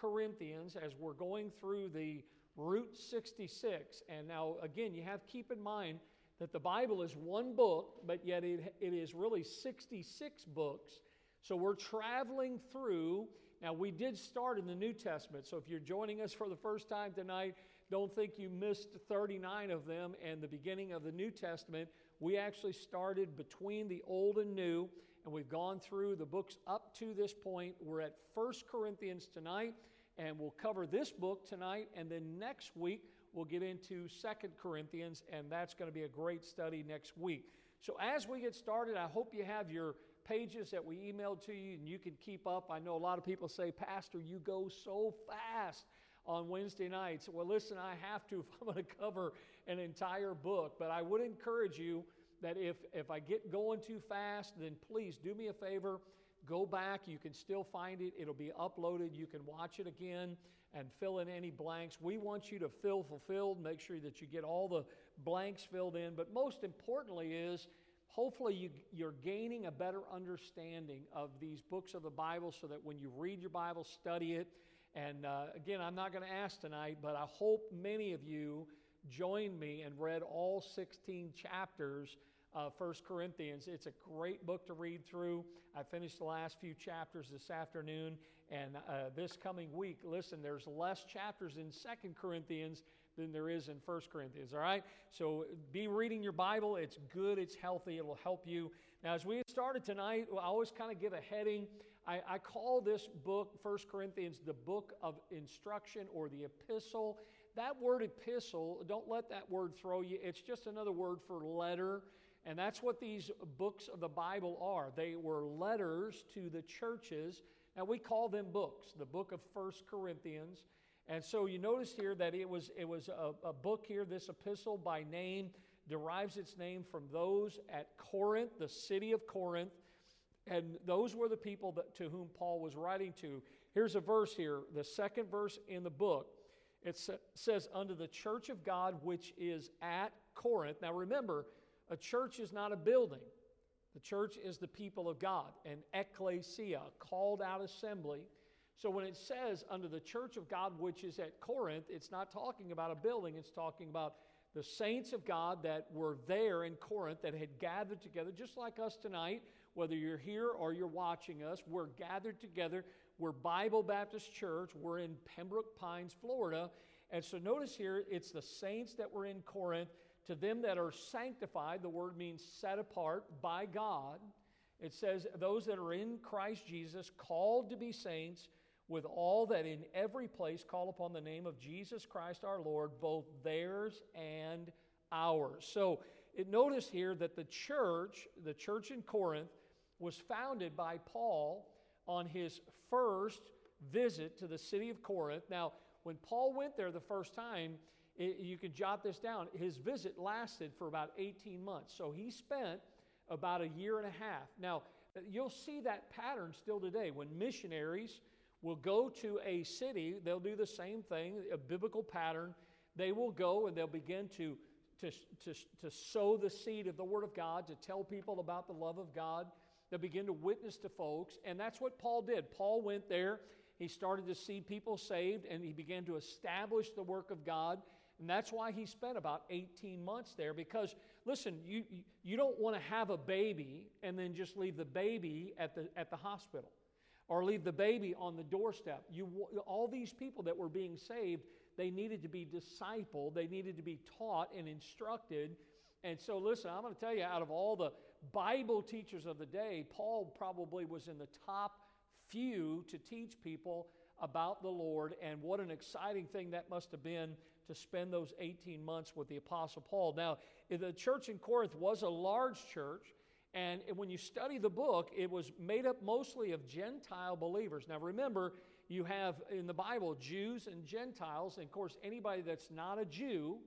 Corinthians as we're going through the Route 66. And now, again, you have keep in mind that the Bible is one book, but yet it, it is really 66 books. So we're traveling through. Now, we did start in the New Testament. So if you're joining us for the first time tonight, don't think you missed 39 of them and the beginning of the New Testament. We actually started between the Old and New, and we've gone through the books up to this point. We're at First Corinthians tonight, and we'll cover this book tonight, and then next week we'll get into Second Corinthians, and that's going to be a great study next week. So as we get started, I hope you have your pages that we emailed to you and you can keep up. I know a lot of people say, Pastor, you go so fast on Wednesday nights. Well, listen, I have to if I'm going to cover an entire book, but I would encourage you that if, if I get going too fast, then please do me a favor. Go back. You can still find it. It'll be uploaded. You can watch it again and fill in any blanks. We want you to fill fulfilled, make sure that you get all the blanks filled in. But most importantly, is hopefully you, you're gaining a better understanding of these books of the Bible so that when you read your Bible, study it, and uh, again, I'm not going to ask tonight, but I hope many of you joined me and read all 16 chapters of First Corinthians. It's a great book to read through. I finished the last few chapters this afternoon, and uh, this coming week, listen, there's less chapters in Second Corinthians than there is in First Corinthians, all right? So be reading your Bible. It's good, it's healthy, it'll help you. Now, as we started tonight, I always kind of give a heading. I, I call this book, First Corinthians, the book of instruction or the epistle. That word epistle, don't let that word throw you. It's just another word for letter. And that's what these books of the Bible are. They were letters to the churches. and we call them books, the book of First Corinthians. And so you notice here that it was, it was a, a book here, this epistle by name derives its name from those at Corinth, the city of Corinth. And those were the people that, to whom Paul was writing to. Here's a verse here, the second verse in the book. It says, Unto the church of God which is at Corinth. Now remember, a church is not a building, the church is the people of God, an ecclesia, called out assembly. So when it says, Unto the church of God which is at Corinth, it's not talking about a building, it's talking about the saints of God that were there in Corinth that had gathered together, just like us tonight whether you're here or you're watching us, we're gathered together. We're Bible Baptist Church. We're in Pembroke Pines, Florida. And so notice here, it's the saints that were in Corinth. To them that are sanctified, the word means set apart by God. It says, those that are in Christ Jesus, called to be saints, with all that in every place call upon the name of Jesus Christ our Lord, both theirs and ours. So it, notice here that the church, the church in Corinth, was founded by Paul on his first visit to the city of Corinth. Now, when Paul went there the first time, it, you can jot this down. His visit lasted for about 18 months. So he spent about a year and a half. Now, uh, you'll see that pattern still today. When missionaries will go to a city, they'll do the same thing, a biblical pattern. They will go and they'll begin to, to, to, to sow the seed of the Word of God, to tell people about the love of God. They'll begin to witness to folks. And that's what Paul did. Paul went there. He started to see people saved and he began to establish the work of God. And that's why he spent about 18 months there because, listen, you, you don't want to have a baby and then just leave the baby at the, at the hospital or leave the baby on the doorstep. You, all these people that were being saved, they needed to be discipled, they needed to be taught and instructed. And so, listen, I'm going to tell you, out of all the Bible teachers of the day, Paul probably was in the top few to teach people about the Lord, and what an exciting thing that must have been to spend those 18 months with the Apostle Paul. Now, the church in Corinth was a large church, and when you study the book, it was made up mostly of Gentile believers. Now, remember, you have in the Bible Jews and Gentiles, and of course, anybody that's not a Jew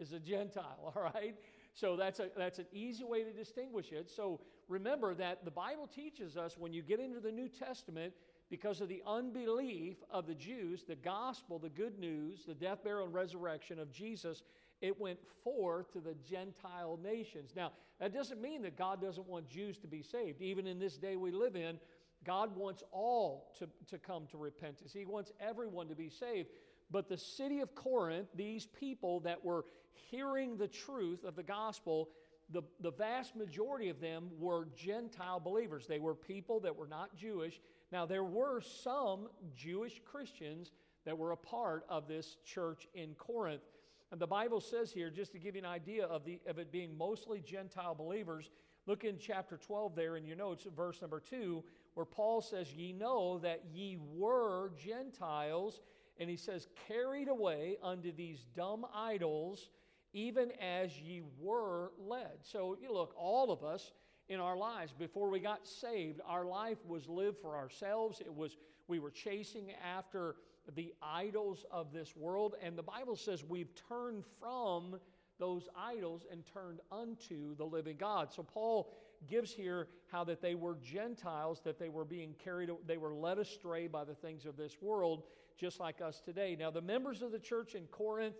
is a Gentile, all right? So that's, a, that's an easy way to distinguish it. So remember that the Bible teaches us when you get into the New Testament, because of the unbelief of the Jews, the gospel, the good news, the death, burial, and resurrection of Jesus, it went forth to the Gentile nations. Now, that doesn't mean that God doesn't want Jews to be saved. Even in this day we live in, God wants all to, to come to repentance. He wants everyone to be saved. But the city of Corinth, these people that were hearing the truth of the gospel, the, the vast majority of them were Gentile believers. They were people that were not Jewish. Now, there were some Jewish Christians that were a part of this church in Corinth. And the Bible says here, just to give you an idea of, the, of it being mostly Gentile believers, look in chapter 12 there in your notes, verse number 2, where Paul says, Ye know that ye were Gentiles, and he says, carried away unto these dumb idols even as ye were led. So, you look, all of us in our lives, before we got saved, our life was lived for ourselves. It was, we were chasing after the idols of this world. And the Bible says we've turned from those idols and turned unto the living God. So, Paul gives here how that they were Gentiles, that they were being carried, they were led astray by the things of this world, just like us today. Now, the members of the church in Corinth,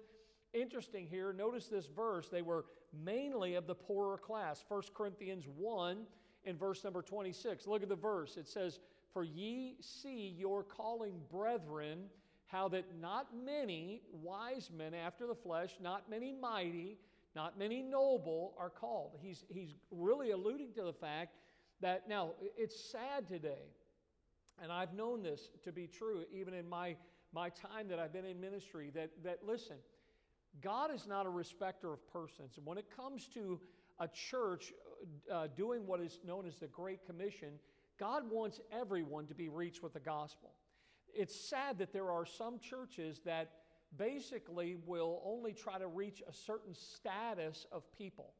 interesting here. Notice this verse. They were mainly of the poorer class. 1 Corinthians 1 in verse number 26. Look at the verse. It says, For ye see your calling, brethren, how that not many wise men after the flesh, not many mighty, not many noble are called. He's, he's really alluding to the fact that now it's sad today, and I've known this to be true even in my, my time that I've been in ministry, that, that listen, God is not a respecter of persons. And when it comes to a church uh, doing what is known as the Great Commission, God wants everyone to be reached with the gospel. It's sad that there are some churches that basically will only try to reach a certain status of people.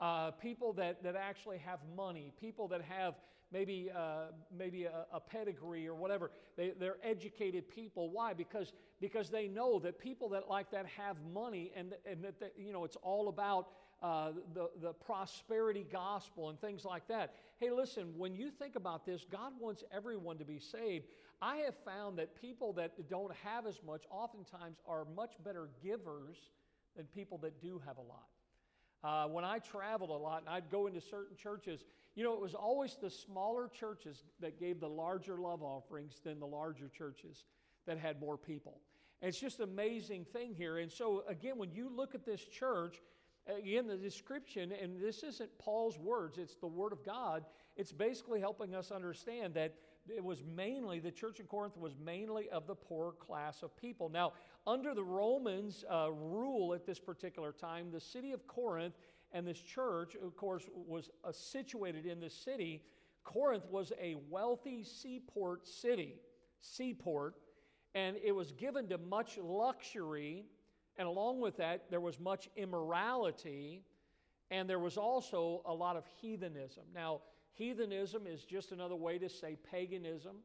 Uh, people that, that actually have money, people that have maybe, uh, maybe a, a, pedigree or whatever. They, they're educated people. Why? Because, because they know that people that like that have money and, and that, that you know, it's all about uh, the, the prosperity gospel and things like that. Hey, listen, when you think about this, God wants everyone to be saved. I have found that people that don't have as much oftentimes are much better givers than people that do have a lot. Uh, when I traveled a lot and I'd go into certain churches, you know, it was always the smaller churches that gave the larger love offerings than the larger churches that had more people. And it's just an amazing thing here. And so, again, when you look at this church, again, the description, and this isn't Paul's words, it's the Word of God, it's basically helping us understand that it was mainly, the church in Corinth was mainly of the poor class of people. Now, under the Romans' uh, rule at this particular time, the city of Corinth and this church, of course, was uh, situated in the city. Corinth was a wealthy seaport city, seaport, and it was given to much luxury. And along with that, there was much immorality, and there was also a lot of heathenism. Now, heathenism is just another way to say paganism,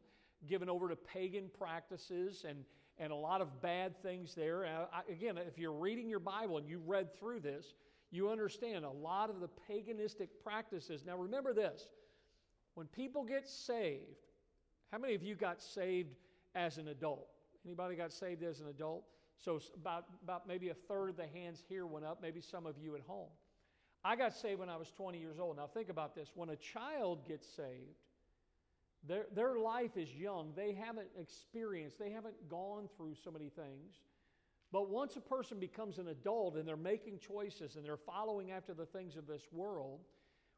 given over to pagan practices and, and a lot of bad things there. I, again, if you're reading your Bible and you read through this, you understand a lot of the paganistic practices. Now, remember this when people get saved, how many of you got saved as an adult? Anybody got saved as an adult? So, about, about maybe a third of the hands here went up, maybe some of you at home. I got saved when I was 20 years old. Now, think about this. When a child gets saved, their, their life is young. They haven't experienced, they haven't gone through so many things. But once a person becomes an adult and they're making choices and they're following after the things of this world,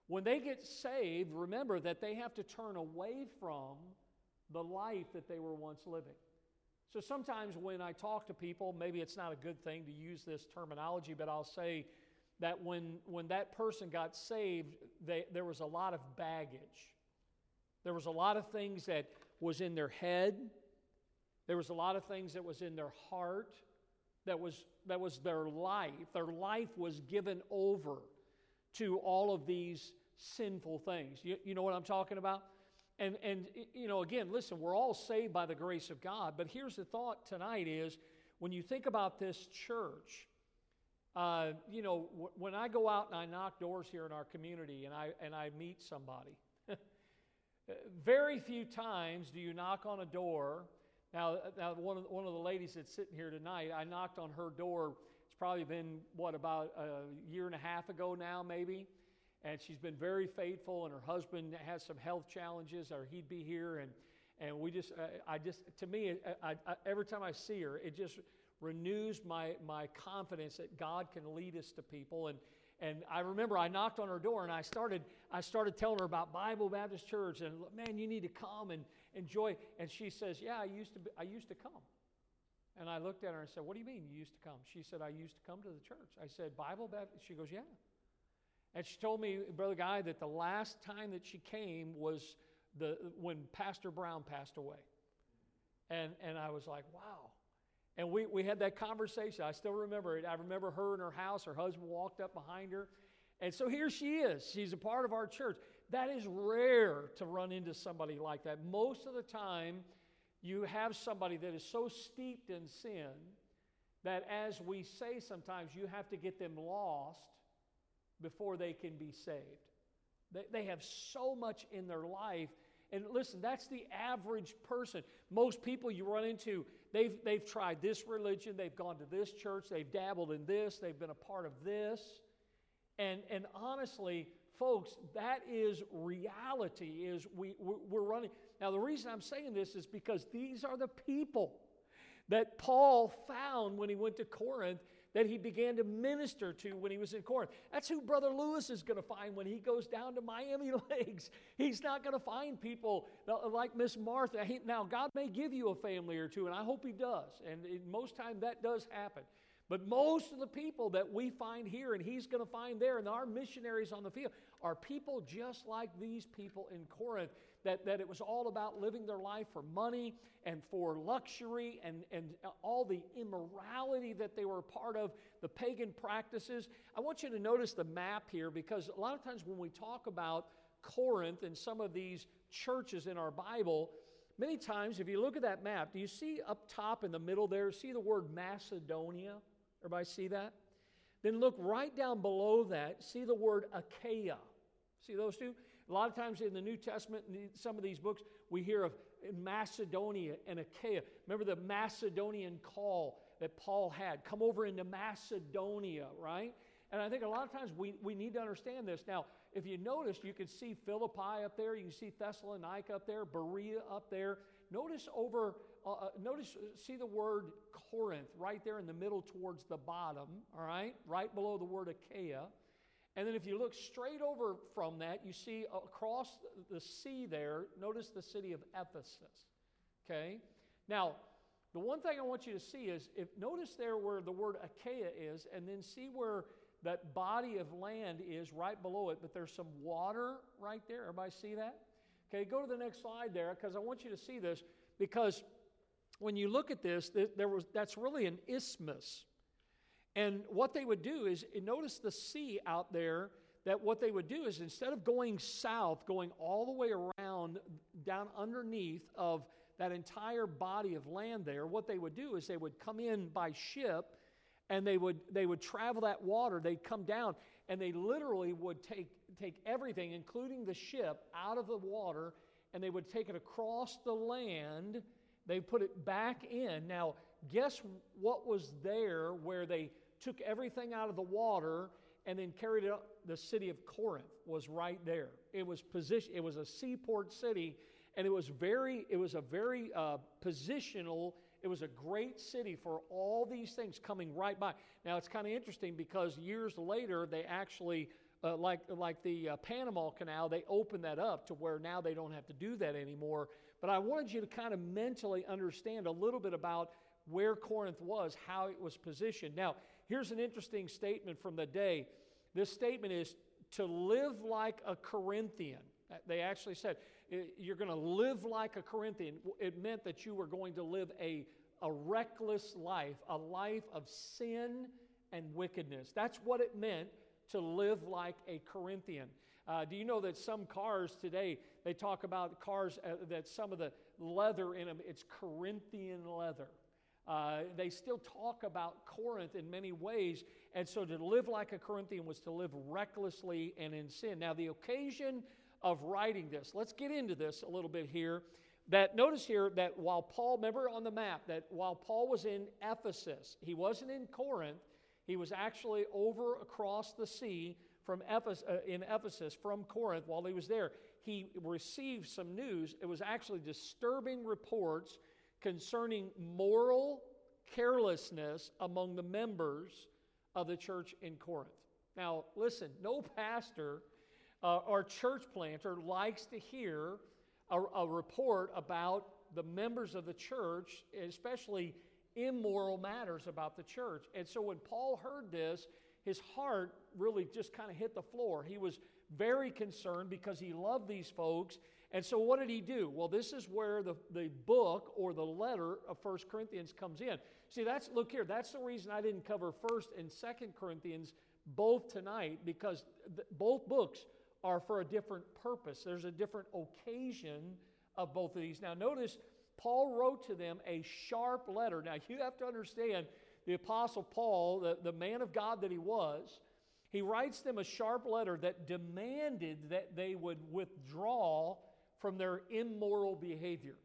when they get saved, remember that they have to turn away from the life that they were once living. So sometimes when I talk to people, maybe it's not a good thing to use this terminology, but I'll say that when, when that person got saved, they, there was a lot of baggage. There was a lot of things that was in their head. There was a lot of things that was in their heart that was, that was their life. Their life was given over to all of these sinful things. You, you know what I'm talking about? And, and, you know, again, listen, we're all saved by the grace of God. But here's the thought tonight is when you think about this church, uh, you know, w- when I go out and I knock doors here in our community and I, and I meet somebody, very few times do you knock on a door now, now one, of, one of the ladies that's sitting here tonight, I knocked on her door. It's probably been, what, about a year and a half ago now, maybe? and she's been very faithful. And her husband has some health challenges, or he'd be here. And and we just, uh, I just, to me, I, I, every time I see her, it just renews my my confidence that God can lead us to people. And and I remember I knocked on her door and I started I started telling her about Bible Baptist Church and man, you need to come and enjoy. And she says, Yeah, I used to be, I used to come. And I looked at her and said, What do you mean you used to come? She said, I used to come to the church. I said, Bible Baptist? She goes, Yeah. And she told me, Brother Guy, that the last time that she came was the, when Pastor Brown passed away. And, and I was like, wow. And we, we had that conversation. I still remember it. I remember her in her house. Her husband walked up behind her. And so here she is. She's a part of our church. That is rare to run into somebody like that. Most of the time, you have somebody that is so steeped in sin that, as we say sometimes, you have to get them lost before they can be saved. They, they have so much in their life. And listen, that's the average person. Most people you run into, they've, they've tried this religion, they've gone to this church, they've dabbled in this, they've been a part of this. And, and honestly, folks, that is reality, is we, we're running. Now, the reason I'm saying this is because these are the people that Paul found when he went to Corinth that he began to minister to when he was in Corinth. That's who Brother Lewis is going to find when he goes down to Miami Lakes. He's not going to find people like Miss Martha. Now, God may give you a family or two, and I hope He does. And most time that does happen. But most of the people that we find here and he's going to find there, and our missionaries on the field, are people just like these people in Corinth, that, that it was all about living their life for money and for luxury and, and all the immorality that they were a part of, the pagan practices. I want you to notice the map here because a lot of times when we talk about Corinth and some of these churches in our Bible, many times if you look at that map, do you see up top in the middle there, see the word Macedonia? Everybody see that? Then look right down below that, see the word Achaia. See those two? A lot of times in the New Testament, in some of these books, we hear of Macedonia and Achaia. Remember the Macedonian call that Paul had come over into Macedonia, right? And I think a lot of times we, we need to understand this. Now, if you notice, you can see Philippi up there, you can see Thessalonica up there, Berea up there. Notice over uh, uh, notice, uh, see the word Corinth right there in the middle towards the bottom, all right? Right below the word Achaia. And then if you look straight over from that, you see across the sea there, notice the city of Ephesus. Okay? Now, the one thing I want you to see is if notice there where the word Achaia is, and then see where that body of land is right below it, but there's some water right there. Everybody see that? Okay, go to the next slide there because I want you to see this because when you look at this, there was, that's really an isthmus. And what they would do is, notice the sea out there, that what they would do is instead of going south, going all the way around down underneath of that entire body of land there, what they would do is they would come in by ship and they would, they would travel that water. They'd come down and they literally would take, take everything, including the ship, out of the water and they would take it across the land they put it back in. Now, guess what was there where they took everything out of the water and then carried it up? The city of Corinth was right there. It was position. It was a seaport city, and it was very. It was a very uh, positional. It was a great city for all these things coming right by. Now it's kind of interesting because years later they actually. Uh, like like the uh, Panama Canal, they opened that up to where now they don't have to do that anymore. But I wanted you to kind of mentally understand a little bit about where Corinth was, how it was positioned. Now, here's an interesting statement from the day. This statement is to live like a Corinthian. Uh, they actually said, You're going to live like a Corinthian. It meant that you were going to live a, a reckless life, a life of sin and wickedness. That's what it meant to live like a Corinthian. Uh, do you know that some cars today, they talk about cars uh, that some of the leather in them, it's Corinthian leather. Uh, they still talk about Corinth in many ways. And so to live like a Corinthian was to live recklessly and in sin. Now, the occasion of writing this, let's get into this a little bit here. That notice here that while Paul, remember on the map, that while Paul was in Ephesus, he wasn't in Corinth, he was actually over across the sea from uh, in Ephesus from Corinth while he was there, he received some news. It was actually disturbing reports concerning moral carelessness among the members of the church in Corinth. Now, listen, no pastor uh, or church planter likes to hear a, a report about the members of the church, especially immoral matters about the church. And so when Paul heard this, his heart really just kind of hit the floor. He was very concerned because he loved these folks. And so what did he do? Well, this is where the, the book or the letter of First Corinthians comes in. See, that's look here, that's the reason I didn't cover First and Second Corinthians both tonight, because th- both books are for a different purpose. There's a different occasion of both of these. Now, notice Paul wrote to them a sharp letter. Now, you have to understand the Apostle Paul, the, the man of God that he was, he writes them a sharp letter that demanded that they would withdraw from their immoral behavior.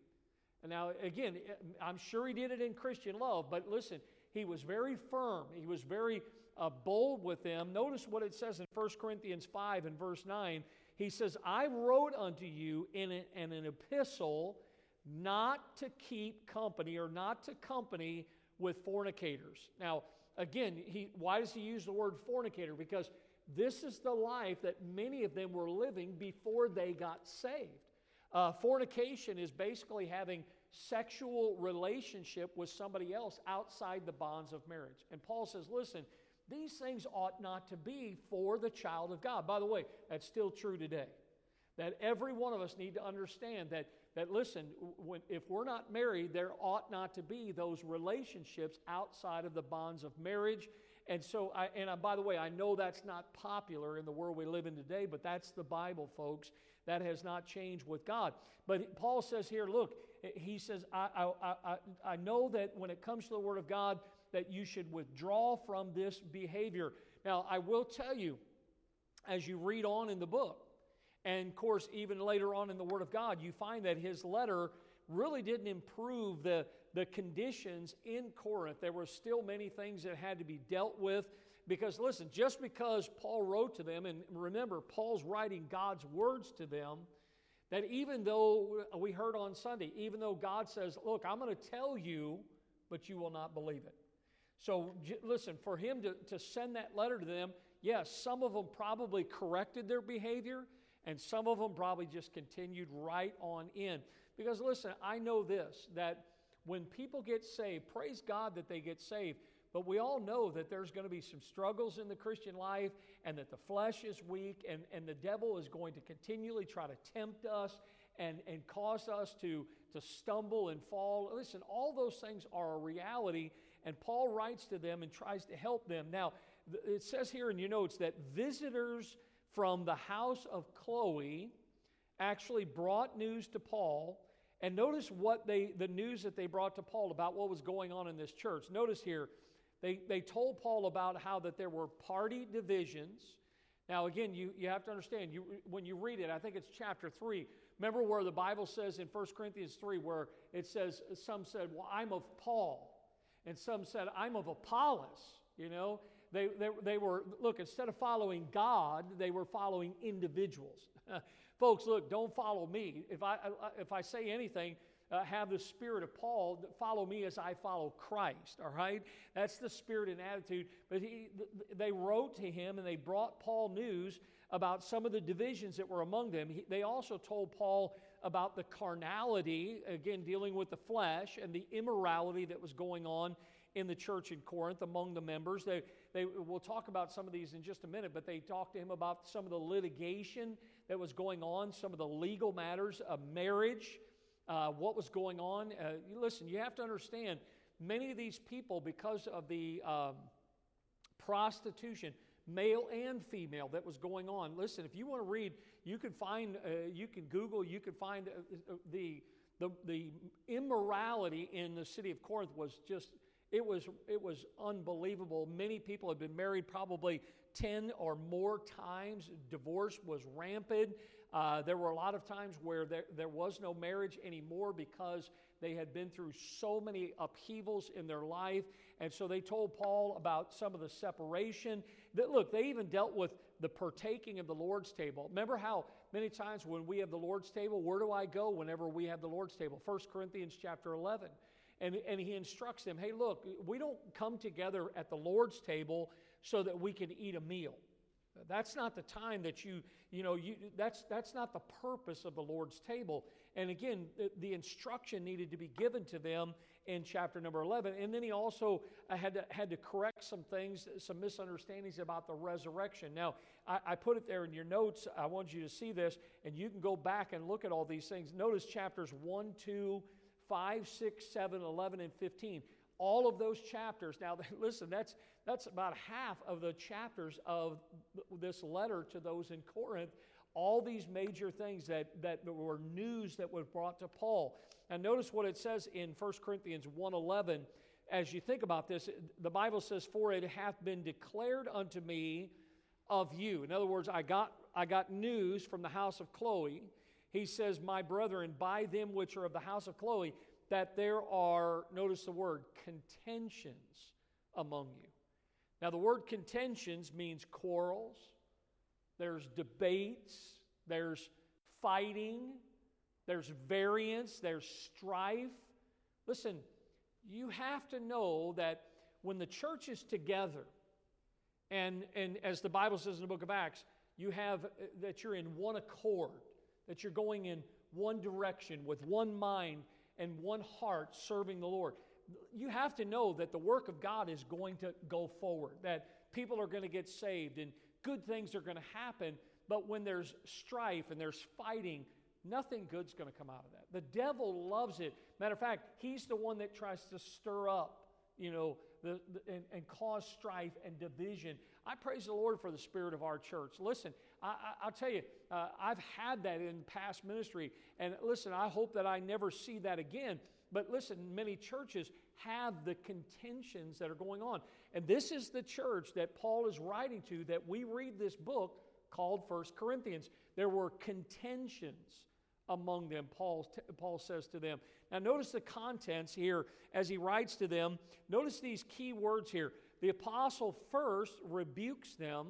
And now, again, I'm sure he did it in Christian love, but listen, he was very firm. He was very uh, bold with them. Notice what it says in 1 Corinthians 5 and verse 9. He says, I wrote unto you in, a, in an epistle not to keep company or not to company with fornicators. Now, again, he, why does he use the word fornicator? Because this is the life that many of them were living before they got saved. Uh, fornication is basically having sexual relationship with somebody else outside the bonds of marriage. And Paul says, listen, these things ought not to be for the child of God. By the way, that's still true today. That every one of us need to understand that, that listen, when, if we're not married, there ought not to be those relationships outside of the bonds of marriage. And so, I, and I, by the way, I know that's not popular in the world we live in today, but that's the Bible, folks. That has not changed with God. But Paul says here, look, he says, I, I, I, I know that when it comes to the Word of God, that you should withdraw from this behavior. Now, I will tell you, as you read on in the book, and of course, even later on in the Word of God, you find that his letter really didn't improve the, the conditions in Corinth. There were still many things that had to be dealt with. Because listen, just because Paul wrote to them, and remember, Paul's writing God's words to them, that even though we heard on Sunday, even though God says, Look, I'm going to tell you, but you will not believe it. So j- listen, for him to, to send that letter to them, yes, some of them probably corrected their behavior, and some of them probably just continued right on in. Because listen, I know this that when people get saved, praise God that they get saved. But we all know that there's going to be some struggles in the Christian life and that the flesh is weak and, and the devil is going to continually try to tempt us and, and cause us to, to stumble and fall. Listen, all those things are a reality, and Paul writes to them and tries to help them. Now, it says here in your notes that visitors from the house of Chloe actually brought news to Paul. And notice what they, the news that they brought to Paul about what was going on in this church. Notice here, they, they told Paul about how that there were party divisions. Now, again, you, you have to understand, you, when you read it, I think it's chapter 3. Remember where the Bible says in 1 Corinthians 3, where it says, some said, Well, I'm of Paul. And some said, I'm of Apollos. You know, they, they, they were, look, instead of following God, they were following individuals. Folks, look, don't follow me. If I, if I say anything, uh, have the spirit of Paul, follow me as I follow Christ, all right? That's the spirit and attitude. But he, they wrote to him and they brought Paul news about some of the divisions that were among them. He, they also told Paul about the carnality, again, dealing with the flesh, and the immorality that was going on in the church in Corinth among the members. They, they, we'll talk about some of these in just a minute, but they talked to him about some of the litigation that was going on, some of the legal matters of marriage uh, what was going on. Uh, listen, you have to understand, many of these people, because of the um, prostitution, male and female, that was going on. Listen, if you want to read, you can find, uh, you can Google, you can find uh, uh, the, the, the immorality in the city of Corinth was just, it was, it was unbelievable. Many people had been married probably 10 or more times. Divorce was rampant. Uh, there were a lot of times where there, there was no marriage anymore because They had been through so many upheavals in their life. And so they told Paul about some of the separation. That, look, they even dealt with the partaking of the Lord's table. Remember how many times when we have the Lord's table, where do I go whenever we have the Lord's table? 1 Corinthians chapter 11. And, and he instructs them hey, look, we don't come together at the Lord's table so that we can eat a meal. That's not the time that you, you know, you, that's, that's not the purpose of the Lord's table. And again, the, the, instruction needed to be given to them in chapter number 11. And then he also uh, had, to, had to correct some things, some misunderstandings about the resurrection. Now, I, I put it there in your notes. I want you to see this, and you can go back and look at all these things. Notice chapters 1, 2, 5, 6, 7, 11, and 15 all of those chapters. Now, listen, that's, that's about half of the chapters of this letter to those in Corinth. All these major things that, that were news that was brought to Paul. And notice what it says in 1 Corinthians 1.11. As you think about this, the Bible says, For it hath been declared unto me of you. In other words, I got, I got news from the house of Chloe. He says, My brethren, by them which are of the house of Chloe, that there are, notice the word, contentions among you. Now, the word contentions means quarrels, there's debates, there's fighting, there's variance, there's strife. Listen, you have to know that when the church is together, and, and as the Bible says in the book of Acts, you have uh, that you're in one accord, that you're going in one direction with one mind and one heart serving the Lord. You have to know that the work of God is going to go forward, that people are going to get saved and good things are going to happen. But when there's strife and there's fighting, nothing good's going to come out of that. The devil loves it. Matter of fact, he's the one that tries to stir up, you know, the, the and, and, cause strife and division. I praise the Lord for the spirit of our church. Listen, I, will tell you, uh, I've had that in past ministry. And listen, I hope that I never see that again. But listen, many churches have the contentions that are going on. And this is the church that Paul is writing to that we read this book called First Corinthians. There were contentions among them, Paul, Paul says to them. Now, notice the contents here as he writes to them. Notice these key words here. The apostle first rebukes them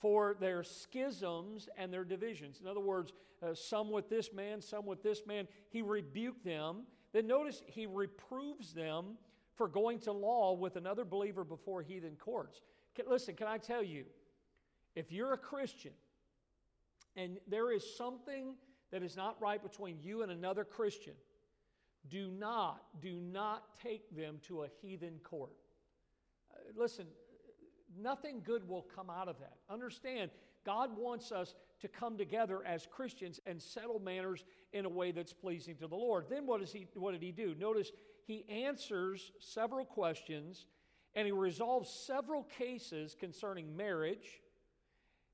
for their schisms and their divisions. In other words, uh, some with this man, some with this man. He rebuked them. Then notice he reproves them for going to law with another believer before heathen courts. Can, listen, can I tell you, if you're a Christian and there is something that is not right between you and another Christian, do not, do not take them to a heathen court. Uh, listen, nothing good will come out of that. Understand, God wants us to come together as Christians and settle matters in a way that's pleasing to the Lord. Then what, is he, what did he do? Notice he answers several questions and he resolves several cases concerning marriage.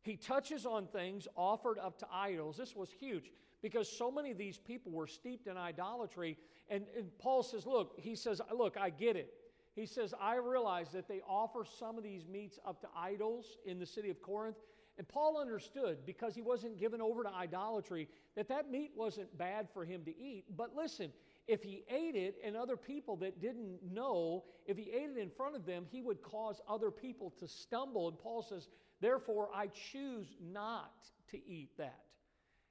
He touches on things offered up to idols. This was huge because so many of these people were steeped in idolatry. And, and Paul says, Look, he says, Look, I get it. He says, I realize that they offer some of these meats up to idols in the city of Corinth. And Paul understood because he wasn't given over to idolatry that that meat wasn't bad for him to eat. But listen, if he ate it and other people that didn't know, if he ate it in front of them, he would cause other people to stumble. And Paul says, Therefore, I choose not to eat that.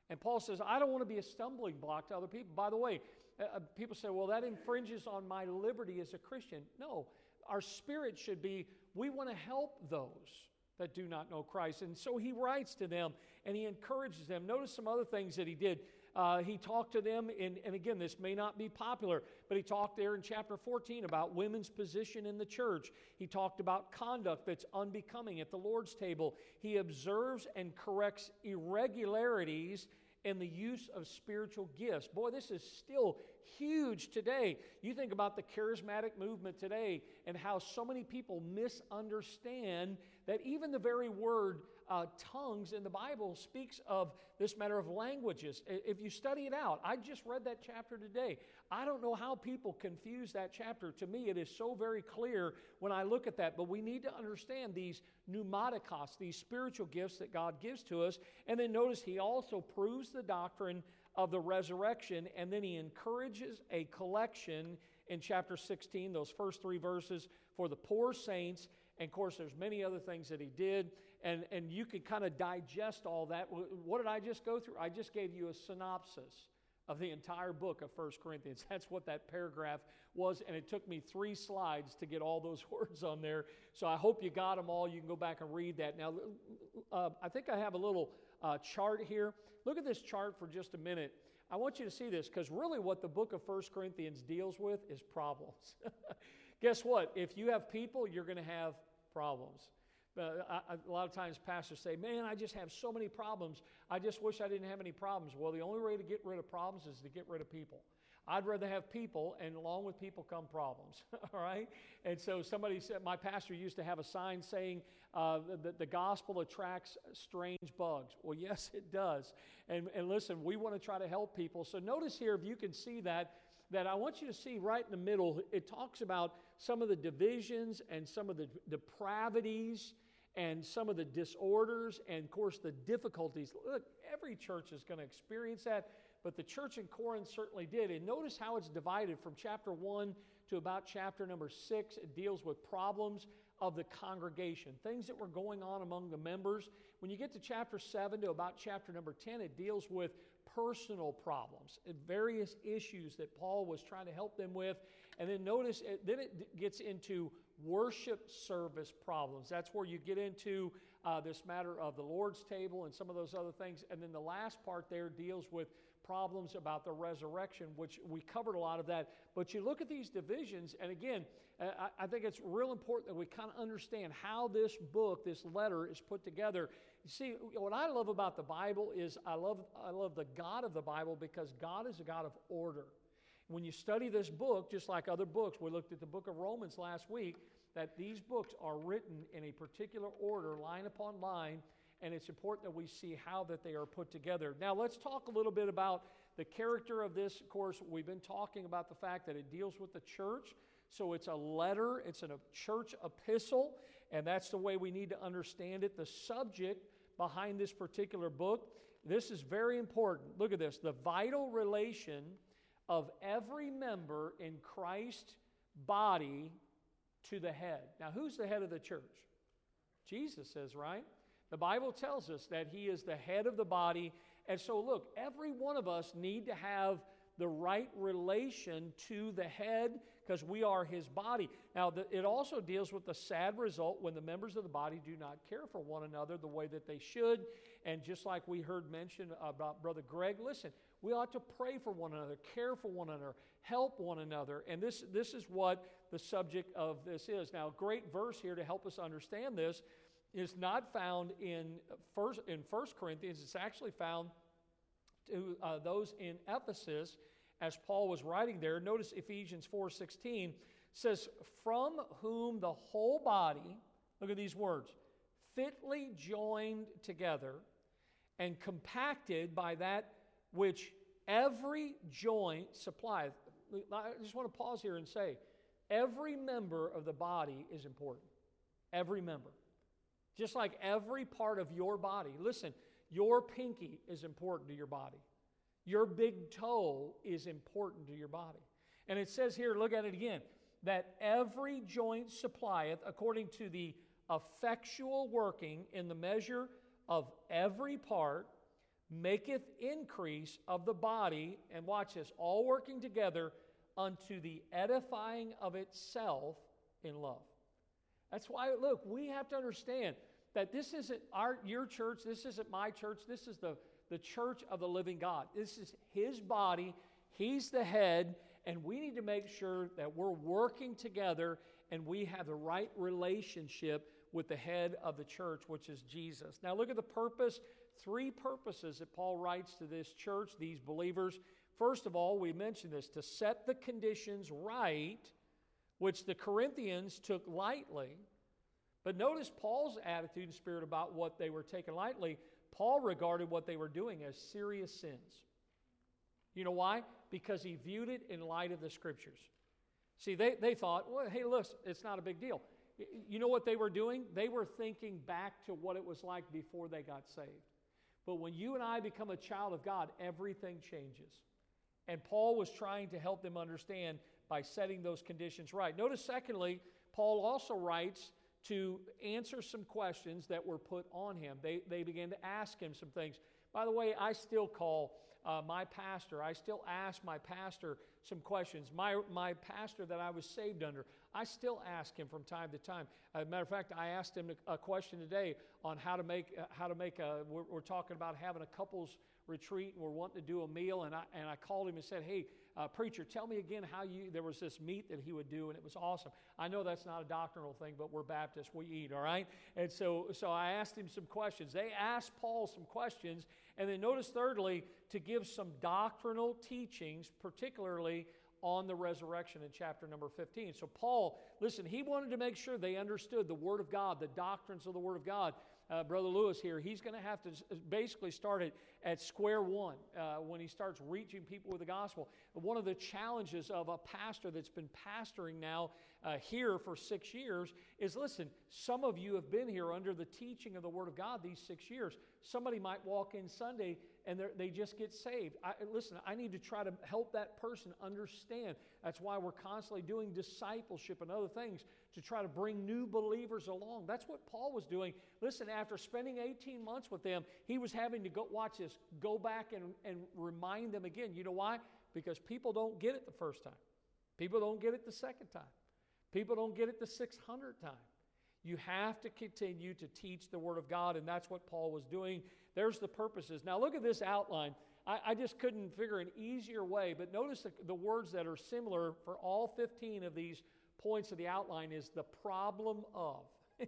And Paul says, I don't want to be a stumbling block to other people. By the way, uh, uh, people say, well, that infringes on my liberty as a Christian. No, our spirit should be, we want to help those that do not know Christ. And so he writes to them and he encourages them. Notice some other things that he did. Uh, he talked to them, in, and again, this may not be popular, but he talked there in chapter 14 about women's position in the church. He talked about conduct that's unbecoming at the Lord's table. He observes and corrects irregularities and the use of spiritual gifts. Boy, this is still huge today. You think about the charismatic movement today and how so many people misunderstand that even the very word uh, tongues in the Bible speaks of this matter of languages. If you study it out, I just read that chapter today. I don't know how people confuse that chapter. To me, it is so very clear when I look at that. But we need to understand these pneumatikos, these spiritual gifts that God gives to us. And then notice he also proves the doctrine of the resurrection, and then he encourages a collection in chapter 16, those first three verses, for the poor saints. And of course, there's many other things that he did, and, and you could kind of digest all that. What did I just go through? I just gave you a synopsis of the entire book of First Corinthians. That's what that paragraph was, and it took me three slides to get all those words on there. So I hope you got them all. You can go back and read that. Now, uh, I think I have a little uh, chart here. Look at this chart for just a minute. I want you to see this because really what the book of First Corinthians deals with is problems. Guess what? If you have people, you're going to have problems. Uh, a lot of times pastors say, Man, I just have so many problems. I just wish I didn't have any problems. Well, the only way to get rid of problems is to get rid of people. I'd rather have people, and along with people come problems. all right? And so somebody said, my pastor used to have a sign saying uh, that the gospel attracts strange bugs. Well, yes, it does. And, and listen, we want to try to help people. So notice here, if you can see that, that I want you to see right in the middle, it talks about some of the divisions and some of the depravities and some of the disorders and, of course, the difficulties. Look, every church is going to experience that, but the church in Corinth certainly did. And notice how it's divided from chapter 1 to about chapter number 6. It deals with problems of the congregation, things that were going on among the members. When you get to chapter 7 to about chapter number 10, it deals with personal problems various issues that Paul was trying to help them with. And then notice, it, then it gets into worship service problems. That's where you get into uh, this matter of the Lord's table and some of those other things. And then the last part there deals with problems about the resurrection, which we covered a lot of that. But you look at these divisions, and again, I, I think it's real important that we kind of understand how this book, this letter, is put together. You see, what I love about the Bible is I love, I love the God of the Bible because God is a God of order. When you study this book, just like other books, we looked at the book of Romans last week, that these books are written in a particular order, line upon line, and it's important that we see how that they are put together. Now, let's talk a little bit about the character of this. Of course, we've been talking about the fact that it deals with the church. So it's a letter, it's a church epistle, and that's the way we need to understand it. The subject behind this particular book, this is very important. Look at this the vital relation of every member in Christ's body to the head. Now, who's the head of the church? Jesus says, right? The Bible tells us that he is the head of the body. And so, look, every one of us need to have the right relation to the head because we are his body. Now, the, it also deals with the sad result when the members of the body do not care for one another the way that they should. And just like we heard mentioned about Brother Greg, listen, we ought to pray for one another, care for one another, help one another. And this, this is what the subject of this is. Now, a great verse here to help us understand this is not found in first in First Corinthians. It's actually found to uh, those in Ephesus as Paul was writing there. Notice Ephesians 4:16 says, "From whom the whole body, look at these words, fitly joined together and compacted by that which every joint supplieth." I just want to pause here and say, Every member of the body is important. Every member. Just like every part of your body. Listen, your pinky is important to your body. Your big toe is important to your body. And it says here, look at it again, that every joint supplieth according to the effectual working in the measure of every part, maketh increase of the body, and watch this, all working together unto the edifying of itself in love. That's why, look, we have to understand that this isn't our, your church, this isn't my church, this is the, the church of the living God. This is His body, He's the head, and we need to make sure that we're working together and we have the right relationship with the head of the church, which is Jesus. Now, look at the purpose, three purposes that Paul writes to this church, these believers. First of all, we mentioned this to set the conditions right, which the Corinthians took lightly. But notice Paul's attitude and spirit about what they were taking lightly. Paul regarded what they were doing as serious sins. You know why? Because he viewed it in light of the scriptures. See, they, they thought, well, hey, look, it's not a big deal. You know what they were doing? They were thinking back to what it was like before they got saved. But when you and I become a child of God, everything changes. And Paul was trying to help them understand by setting those conditions right. Notice, secondly, Paul also writes to answer some questions that were put on him. They, they began to ask him some things. By the way, I still call uh, my pastor, I still ask my pastor some questions. My, my pastor that I was saved under, I still ask him from time to time. As a matter of fact, I asked him a question today on how to make, uh, how to make a, we're, we're talking about having a couples retreat and we're wanting to do a meal. And I, and I called him and said, Hey, uh, preacher, tell me again how you, there was this meat that he would do, and it was awesome. I know that's not a doctrinal thing, but we're Baptists, we eat, all right? And so, so I asked him some questions. They asked Paul some questions, and then notice, thirdly, to give some doctrinal teachings, particularly on the resurrection in chapter number 15. So, Paul, listen, he wanted to make sure they understood the Word of God, the doctrines of the Word of God uh, Brother Lewis here, he's going to have to basically start at, at square one uh, when he starts reaching people with the gospel. One of the challenges of a pastor that's been pastoring now uh, here for six years is listen, some of you have been here under the teaching of the Word of God these six years. Somebody might walk in Sunday and they just get saved. I, listen, I need to try to help that person understand. That's why we're constantly doing discipleship and other things to try to bring new believers along. That's what Paul was doing. Listen, after spending 18 months with them, he was having to go, watch this, go back and, and remind them again. You know why? Because people don't get it the first time, people don't get it the second time, people don't get it the 600th time. You have to continue to teach the Word of God, and that's what Paul was doing. There's the purposes. Now, look at this outline. I, I just couldn't figure an easier way, but notice the, the words that are similar for all 15 of these points of the outline is the problem of.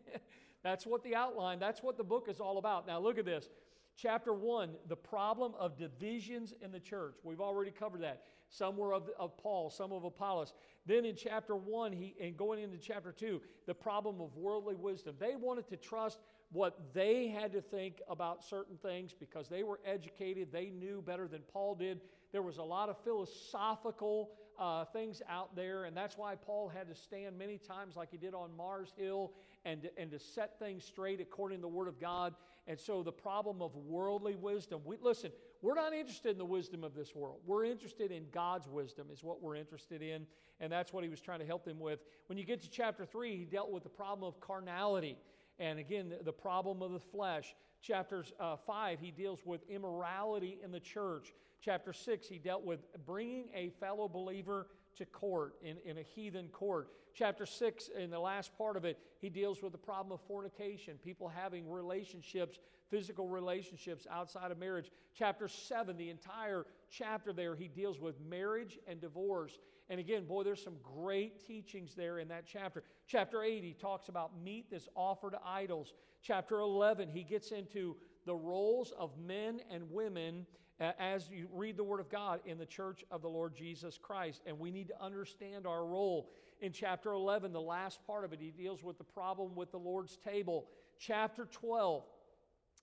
that's what the outline, that's what the book is all about. Now, look at this. Chapter 1, the problem of divisions in the church. We've already covered that. Some were of, of Paul, some of Apollos. Then in chapter 1, he, and going into chapter 2, the problem of worldly wisdom. They wanted to trust what they had to think about certain things because they were educated, they knew better than Paul did. There was a lot of philosophical uh, things out there, and that's why Paul had to stand many times, like he did on Mars Hill, and and to set things straight according to the Word of God. And so, the problem of worldly wisdom we, listen, we're not interested in the wisdom of this world. We're interested in God's wisdom, is what we're interested in, and that's what he was trying to help them with. When you get to chapter 3, he dealt with the problem of carnality. And again, the, problem of the flesh. Chapters uh, 5, he deals with immorality in the church. Chapter 6, he dealt with bringing a fellow believer to court in, in a heathen court. Chapter 6, in the last part of it, he deals with the problem of fornication, people having relationships, physical relationships outside of marriage. Chapter 7, the entire chapter there, he deals with marriage and divorce. And again, boy, there's some great teachings there in that chapter. Chapter 8, he talks about meat that's offered to idols. Chapter 11, he gets into the roles of men and women as you read the Word of God in the church of the Lord Jesus Christ. And we need to understand our role. In chapter 11, the last part of it, he deals with the problem with the Lord's table. Chapter 12,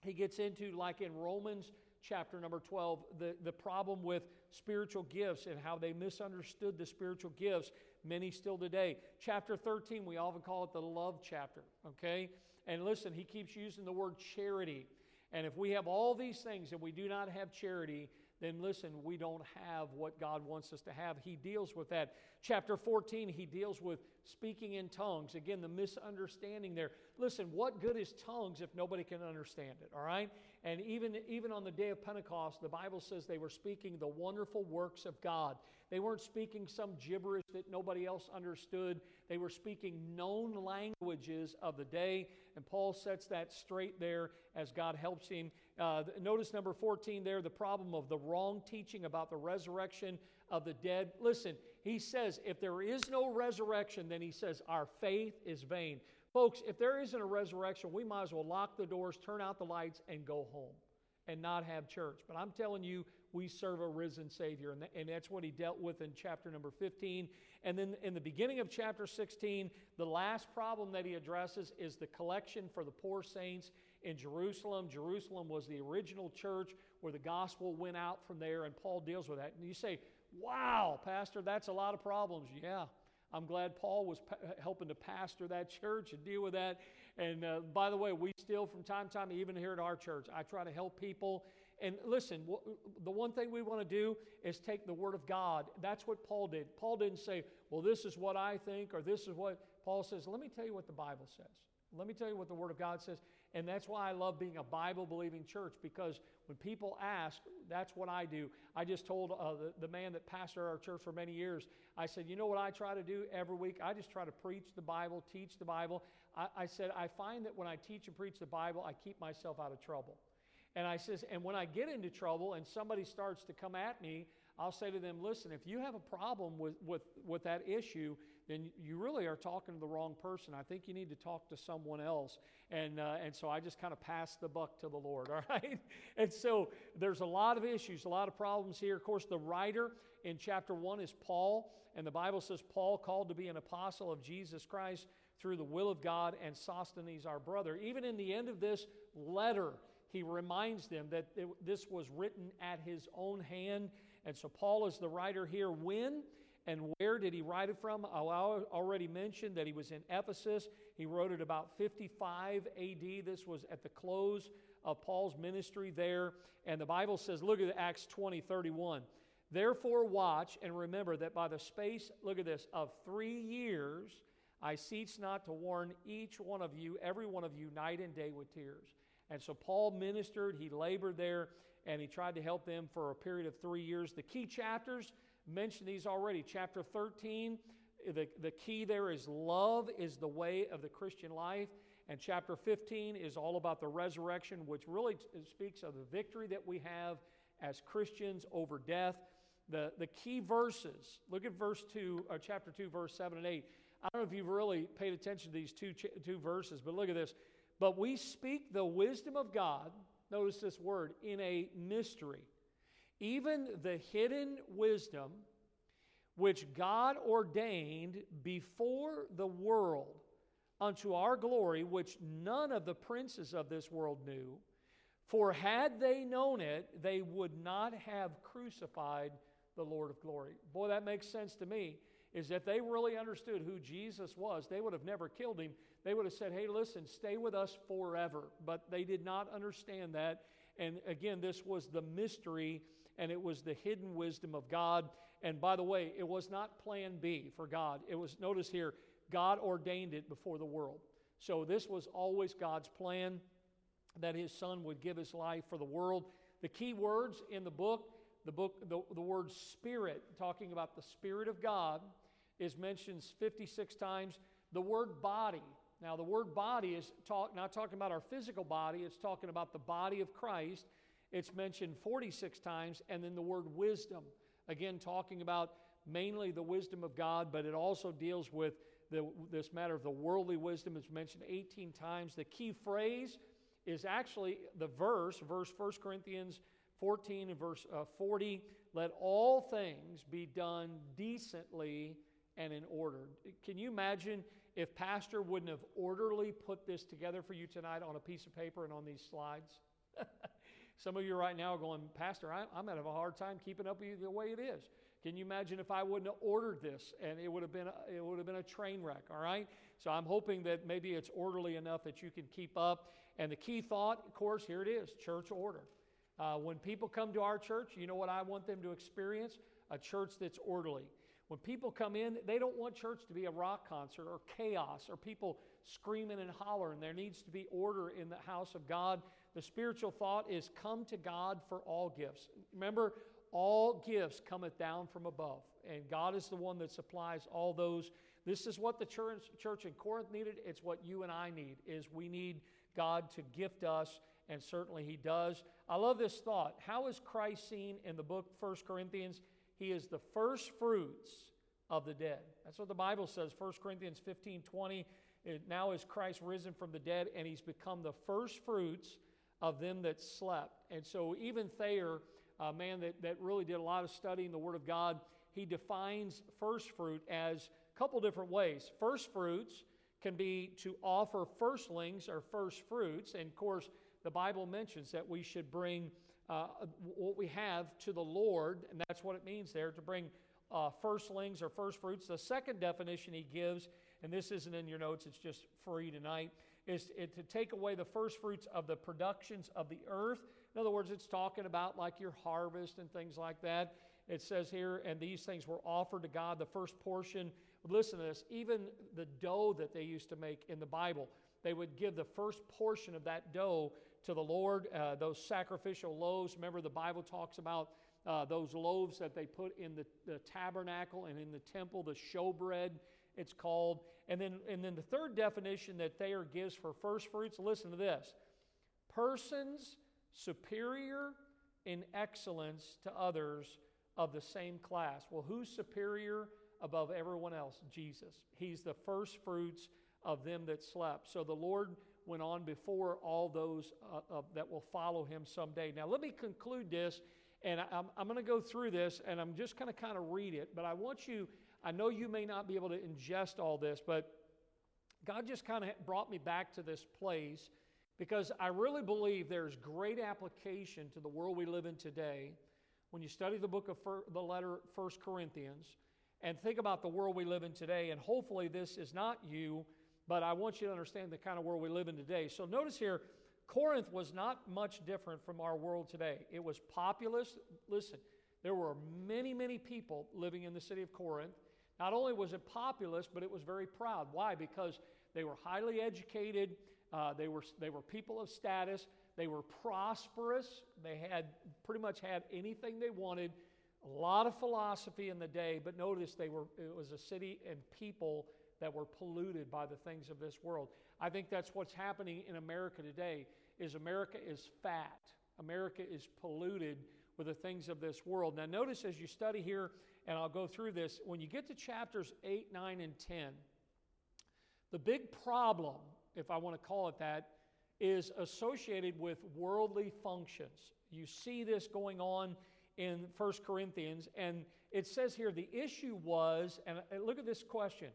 he gets into, like in Romans chapter number 12, the, the problem with spiritual gifts and how they misunderstood the spiritual gifts, many still today. Chapter 13, we often call it the love chapter, okay? And listen, he keeps using the word charity. And if we have all these things and we do not have charity, then listen, we don't have what God wants us to have. He deals with that. Chapter 14, he deals with speaking in tongues. Again, the misunderstanding there. Listen, what good is tongues if nobody can understand it, all right? And even, even on the day of Pentecost, the Bible says they were speaking the wonderful works of God. They weren't speaking some gibberish that nobody else understood. They were speaking known languages of the day. And Paul sets that straight there as God helps him. Uh, notice number 14 there the problem of the wrong teaching about the resurrection of the dead. Listen, he says, if there is no resurrection, then he says, our faith is vain. Folks, if there isn't a resurrection, we might as well lock the doors, turn out the lights, and go home and not have church. But I'm telling you, we serve a risen Savior. And, that's what he dealt with in chapter number 15. And then in the beginning of chapter 16, the last problem that he addresses is the collection for the poor saints in Jerusalem. Jerusalem was the original church where the gospel went out from there, and Paul deals with that. And you say, wow, Pastor, that's a lot of problems. Yeah. I'm glad Paul was pa- helping to pastor that church and deal with that. And uh, by the way, we still, from time to time, even here at our church, I try to help people. And listen, the one thing we want to do is take the Word of God. That's what Paul did. Paul didn't say, well, this is what I think, or this is what Paul says. Let me tell you what the Bible says. Let me tell you what the Word of God says. And that's why I love being a Bible believing church because when people ask, that's what I do. I just told uh, the, the man that pastored our church for many years, I said, You know what I try to do every week? I just try to preach the Bible, teach the Bible. I, I said, I find that when I teach and preach the Bible, I keep myself out of trouble. And I says, and when I get into trouble and somebody starts to come at me, I'll say to them, listen, if you have a problem with, with, with that issue, then you really are talking to the wrong person. I think you need to talk to someone else. And, uh, and so I just kind of pass the buck to the Lord, all right? And so there's a lot of issues, a lot of problems here. Of course, the writer in chapter 1 is Paul, and the Bible says Paul called to be an apostle of Jesus Christ through the will of God, and Sosthenes, our brother. Even in the end of this letter, he reminds them that it, this was written at his own hand. And so Paul is the writer here. When and where did he write it from? Oh, I already mentioned that he was in Ephesus. He wrote it about 55 AD. This was at the close of Paul's ministry there. And the Bible says, look at Acts 20 31. Therefore, watch and remember that by the space, look at this, of three years, I cease not to warn each one of you, every one of you, night and day with tears. And so Paul ministered, he labored there, and he tried to help them for a period of three years. The key chapters, mentioned these already. Chapter 13, the, the key there is love is the way of the Christian life. And chapter 15 is all about the resurrection, which really t- speaks of the victory that we have as Christians over death. The, the key verses, look at verse 2, or chapter 2, verse 7 and 8. I don't know if you've really paid attention to these two, two verses, but look at this. But we speak the wisdom of God, notice this word, in a mystery, even the hidden wisdom which God ordained before the world unto our glory, which none of the princes of this world knew. For had they known it, they would not have crucified the Lord of glory. Boy, that makes sense to me. Is if they really understood who Jesus was, they would have never killed him. They would have said, hey, listen, stay with us forever. But they did not understand that. And again, this was the mystery and it was the hidden wisdom of God. And by the way, it was not plan B for God. It was, notice here, God ordained it before the world. So this was always God's plan that his son would give his life for the world. The key words in the book, the book, the, the word spirit, talking about the spirit of God, is mentioned 56 times. The word body, now, the word body is talk, not talking about our physical body, it's talking about the body of Christ. It's mentioned 46 times, and then the word wisdom, again, talking about mainly the wisdom of God, but it also deals with the, this matter of the worldly wisdom. It's mentioned 18 times. The key phrase is actually the verse, verse 1 Corinthians 14 and verse uh, 40. Let all things be done decently and in order. Can you imagine if Pastor wouldn't have orderly put this together for you tonight on a piece of paper and on these slides? Some of you right now are going, Pastor, I, am having a hard time keeping up with you the way it is. Can you imagine if I wouldn't have ordered this and it would have been a, it would have been a train wreck? All right. So I'm hoping that maybe it's orderly enough that you can keep up. And the key thought, of course, here it is: church order. Uh, when people come to our church, you know what I want them to experience? A church that's orderly. When people come in, they don't want church to be a rock concert or chaos or people screaming and hollering. There needs to be order in the house of God. The spiritual thought is come to God for all gifts. Remember, all gifts cometh down from above, and God is the one that supplies all those. This is what the church, church in Corinth needed. It's what you and I need. Is we need God to gift us, and certainly He does. I love this thought. How is Christ seen in the book First Corinthians? He is the first fruits of the dead. That's what the Bible says, 1 Corinthians 15 20. Now is Christ risen from the dead, and he's become the first fruits of them that slept. And so, even Thayer, a man that, that really did a lot of studying the Word of God, he defines first fruit as a couple different ways. First fruits can be to offer firstlings or first fruits. And of course, the Bible mentions that we should bring uh, what we have to the Lord, and that's what it means there to bring uh, firstlings or first fruits. The second definition he gives, and this isn't in your notes, it's just free tonight, is to take away the first fruits of the productions of the earth. In other words, it's talking about like your harvest and things like that. It says here, and these things were offered to God, the first portion. Listen to this, even the dough that they used to make in the Bible, they would give the first portion of that dough to the Lord, uh, those sacrificial loaves. Remember, the Bible talks about uh, those loaves that they put in the, the tabernacle and in the temple, the showbread, it's called. And then, and then the third definition that Thayer gives for first fruits listen to this persons superior in excellence to others of the same class. Well, who's superior above everyone else? Jesus. He's the first fruits of them that slept. So the Lord went on before all those uh, uh, that will follow him someday. Now, let me conclude this, and I, I'm, I'm going to go through this, and I'm just going to kind of read it, but I want you, I know you may not be able to ingest all this, but God just kind of brought me back to this place because I really believe there's great application to the world we live in today when you study the book of fir- the letter First Corinthians and think about the world we live in today. And hopefully, this is not you, but I want you to understand the kind of world we live in today. So, notice here, Corinth was not much different from our world today. It was populous. Listen, there were many, many people living in the city of Corinth. Not only was it populous, but it was very proud. Why? Because they were highly educated, uh, they, were, they were people of status, they were prosperous. They had pretty much had anything they wanted. A lot of philosophy in the day, but notice they were it was a city and people that were polluted by the things of this world. I think that's what's happening in America today is America is fat. America is polluted with the things of this world. Now notice as you study here and I'll go through this when you get to chapters 8, 9 and 10 the big problem, if I want to call it that, is associated with worldly functions. You see this going on in 1 Corinthians, and it says here the issue was, and look at this question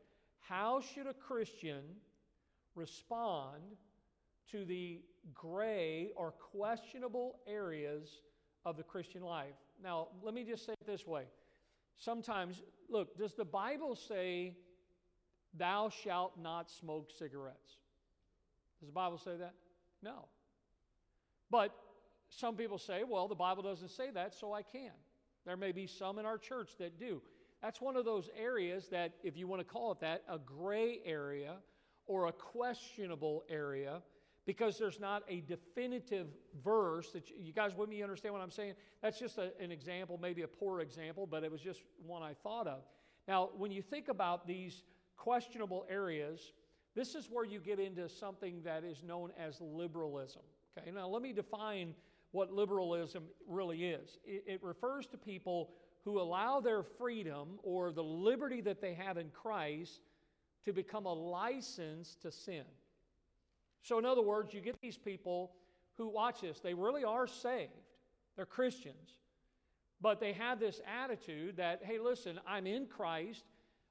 how should a Christian respond to the gray or questionable areas of the Christian life? Now, let me just say it this way. Sometimes, look, does the Bible say, Thou shalt not smoke cigarettes? Does the Bible say that? No. But some people say, well, the Bible doesn't say that, so I can. There may be some in our church that do. That's one of those areas that, if you want to call it that, a gray area or a questionable area, because there's not a definitive verse that you, you guys with me understand what I'm saying? That's just a, an example, maybe a poor example, but it was just one I thought of. Now, when you think about these questionable areas, this is where you get into something that is known as liberalism. Okay, now let me define what liberalism really is. It, it, refers to people who allow their freedom or the liberty that they have in Christ to become a license to sin. So, in other words, you get these people who, watch this, they really are saved, they're Christians, but they have this attitude that, hey, listen, I'm in Christ.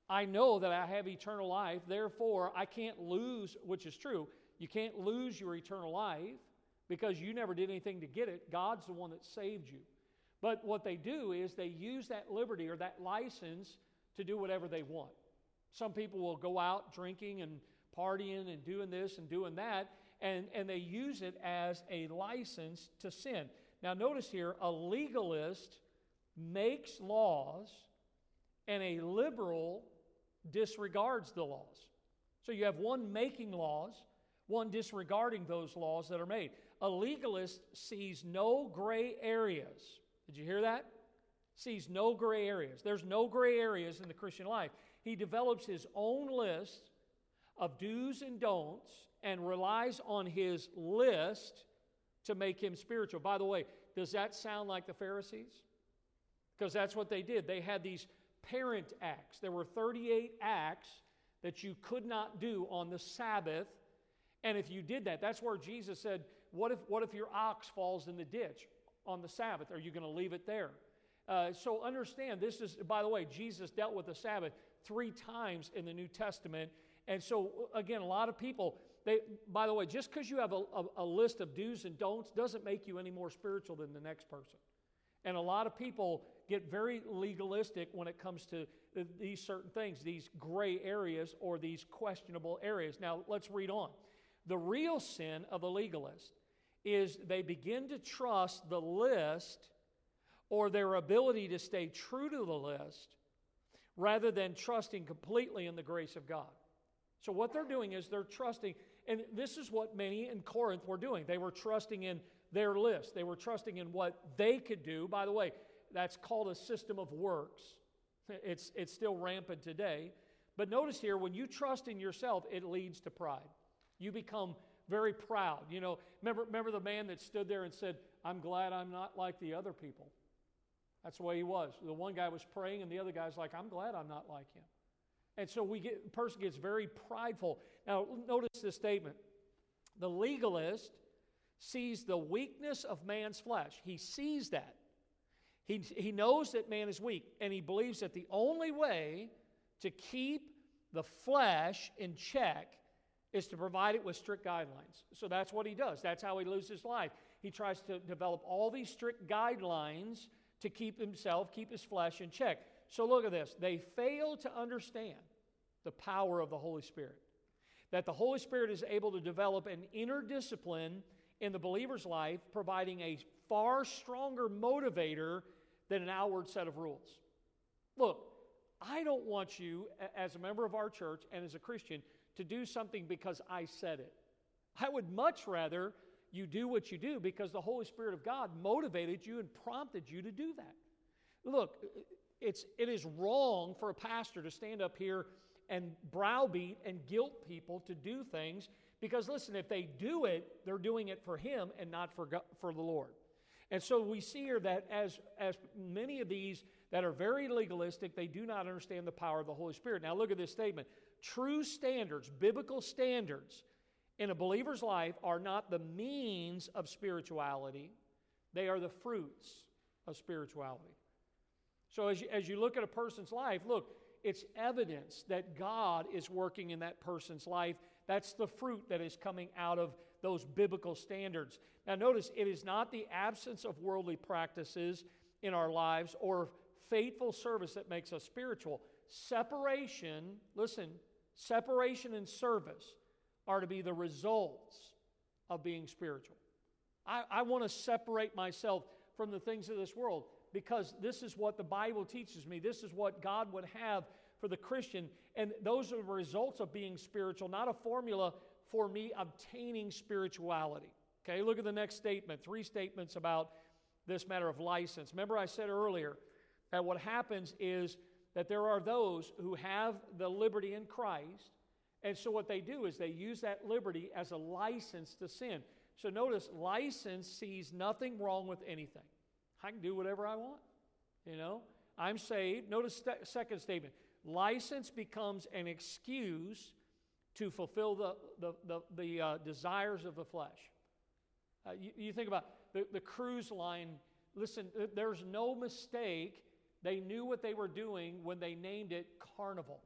I know that I have eternal life, therefore I can't lose, which is true. You can't lose your eternal life because you never did anything to get it. God's the one that saved you. But what they do is they use that liberty or that license to do whatever they want. Some people will go out drinking and partying and doing this and doing that, and, and they use it as a license to sin. Now, notice here a legalist makes laws, and a liberal disregards the laws. So you have one making laws, one disregarding those laws that are made. A legalist sees no gray areas. Did you hear that? Sees no gray areas. There's no gray areas in the Christian life. He develops his own list of do's and don'ts and relies on his list to make him spiritual. By the way, does that sound like the Pharisees? Because that's what they did. They had these parent acts. There were 38 acts that you could not do on the Sabbath. And if you did that, that's where Jesus said, What if, what if your ox falls in the ditch on the Sabbath? Are you going to leave it there? Uh, so understand, this is, by the way, Jesus dealt with the Sabbath three times in the New Testament. And so, again, a lot of people, they, by the way, just because you have a, a, a list of do's and don'ts doesn't make you any more spiritual than the next person. And a lot of people get very legalistic when it comes to these certain things, these gray areas or these questionable areas. Now, let's read on. The real sin of the legalist is they begin to trust the list or their ability to stay true to the list rather than trusting completely in the grace of God. So, what they're doing is they're trusting, and this is what many in Corinth were doing. They were trusting in their list, they were trusting in what they could do. By the way, that's called a system of works. It's, it's still rampant today. But notice here, when you trust in yourself, it leads to pride. You become very proud. You know, remember, remember the man that stood there and said, I'm glad I'm not like the other people. That's the way he was. The one guy was praying, and the other guy's like, I'm glad I'm not like him. And so we get, person gets very prideful. Now, notice this statement. The legalist sees the weakness of man's flesh. He sees that. He, he knows that man is weak, and he believes that the only way to keep the flesh in check is to provide it with strict guidelines. So that's what he does. That's how he lives his life. He tries to develop all these strict guidelines to keep himself, keep his flesh in check. So look at this. They fail to understand the power of the Holy Spirit. That the Holy Spirit is able to develop an inner discipline in the believer's life, providing a far stronger motivator than an outward set of rules. Look, I don't want you, as a member of our church and as a Christian, to do something because I said it. I would much rather you do what you do because the Holy Spirit of God motivated you and prompted you to do that. Look, it's, it is wrong for a pastor to stand up here and browbeat and guilt people to do things because, listen, if they do it, they're doing it for Him and not for, God, for the Lord. And so we see here that as, as many of these that are very legalistic, they do not understand the power of the Holy Spirit. Now, look at this statement true standards, biblical standards in a believer's life are not the means of spirituality, they are the fruits of spirituality. So, as you, as you look at a person's life, look, it's evidence that God is working in that person's life. That's the fruit that is coming out of those biblical standards. Now, notice it is not the absence of worldly practices in our lives or faithful service that makes us spiritual. Separation, listen, separation and service are to be the results of being spiritual. I, I want to separate myself from the things of this world because this is what the Bible teaches me. This is what God would have for the Christian. And those are the results of being spiritual, not a formula for me obtaining spirituality. Okay, look at the next statement. Three statements about this matter of license. Remember, I said earlier that what happens is that there are those who have the liberty in Christ, and so what they do is they use that liberty as a license to sin. So notice, license sees nothing wrong with anything. I can do whatever I want. You know, I'm saved. Notice st- second statement. License becomes an excuse to fulfill the, the, the, the uh, desires of the flesh. Uh, you, you, think about the, the cruise line. Listen, there's no mistake. They knew what they were doing when they named it Carnival.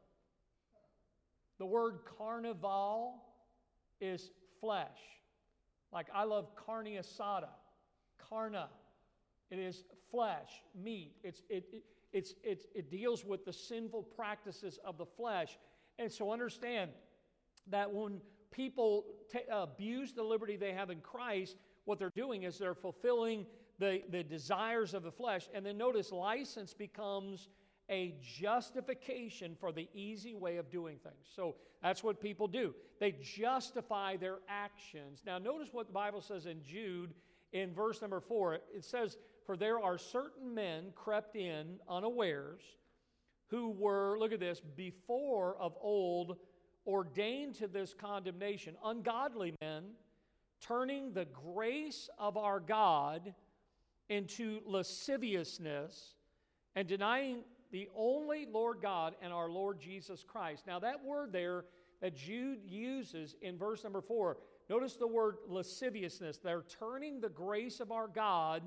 The word carnival is flesh. Like I love carne asada, carna. It is flesh, meat. It's, it, it, it's, it, it deals with the sinful practices of the flesh. And so understand that when people t- uh, abuse the liberty they have in Christ, what they're doing is they're fulfilling the, the desires of the flesh. And then notice license becomes a justification for the easy way of doing things. So that's what people do. They justify their actions. Now, notice what the Bible says in Jude in verse number four. It says, For there are certain men crept in unawares who were, look at this, before of old ordained to this condemnation, ungodly men, turning the grace of our God into lasciviousness and denying the only Lord God and our Lord Jesus Christ. Now, that word there that Jude uses in verse number four, notice the word lasciviousness. They're turning the grace of our God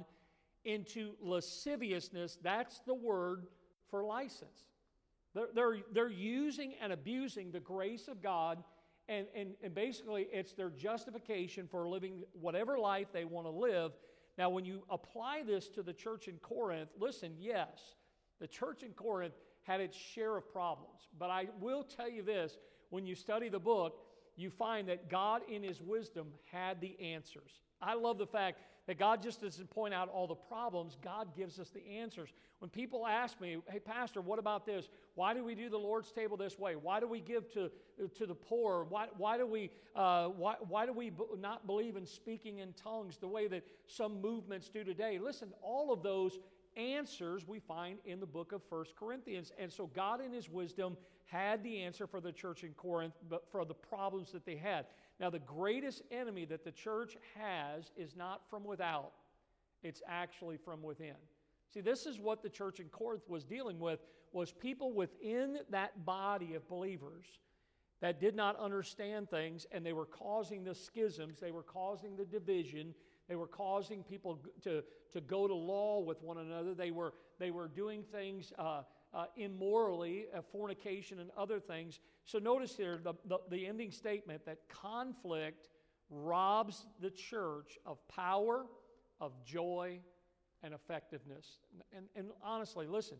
into lasciviousness. That's the word for license. They're, they're, they're using and abusing the grace of God, and, and, and basically it's their justification for living whatever life they want to live. Now, when you apply this to the church in Corinth, listen, yes, the church in Corinth had its share of problems. But I will tell you this when you study the book, you find that God, in His wisdom, had the answers. I love the fact that God just doesn't point out all the problems, God gives us the answers. When people ask me, hey, Pastor, what about this? Why do we do the Lord's table this way? Why do we give to, to the poor? Why, why do we, uh, why, why do we not believe in speaking in tongues the way that some movements do today? Listen, all of those answers we find in the book of First Corinthians. And so God, in His wisdom, had the answer for the church in Corinth, but for the problems that they had. Now, the greatest enemy that the church has is not from without, it's actually from within. See, this is what the church in Corinth was dealing with was people within that body of believers that did not understand things and they were causing the schisms, they were causing the division, they were causing people to, to go to law with one another. They were, they were doing things uh, uh, immorally, uh, fornication and other things. So notice here the, the, the ending statement that conflict robs the church of power, of joy, and effectiveness. And, and honestly, listen,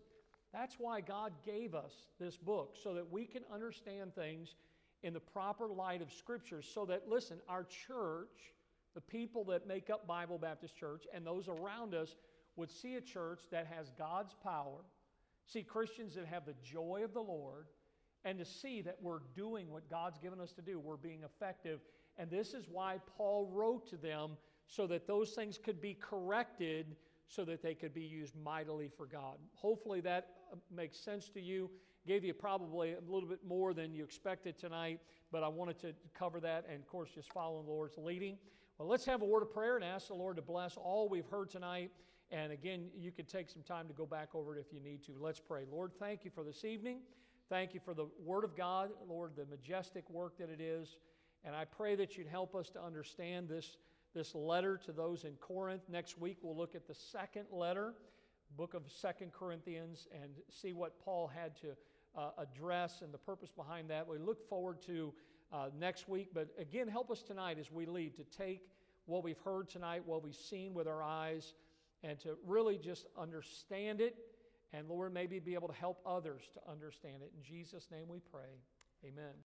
that's why God gave us this book, so that we can understand things in the proper light of Scripture, so that, listen, our church, the people that make up Bible Baptist Church, and those around us would see a church that has God's power, see Christians that have the joy of the Lord, and to see that we're doing what God's given us to do. We're being effective. And this is why Paul wrote to them so that those things could be corrected so that they could be used mightily for God. Hopefully that uh, makes sense to you. Gave you probably a little bit more than you expected tonight, but I wanted to cover that and, of course, just following the Lord's leading. Well, let's have a word of prayer and ask the Lord to bless all we've heard tonight. And again, you can take some time to go back over it if you need to. Let's pray. Lord, thank you for this evening. Thank you for the Word of God, Lord, the majestic work that it is. And I pray that you'd help us to understand this, this letter to those in Corinth. Next week, we'll look at the second letter, book of Second Corinthians, and see what Paul had to uh, address and the purpose behind that. We look forward to uh, next week. But again, help us tonight as we leave to take what we've heard tonight, what we've seen with our eyes, and to really just understand it. And Lord, maybe be able to help others to understand it. In Jesus' name we pray. Amen.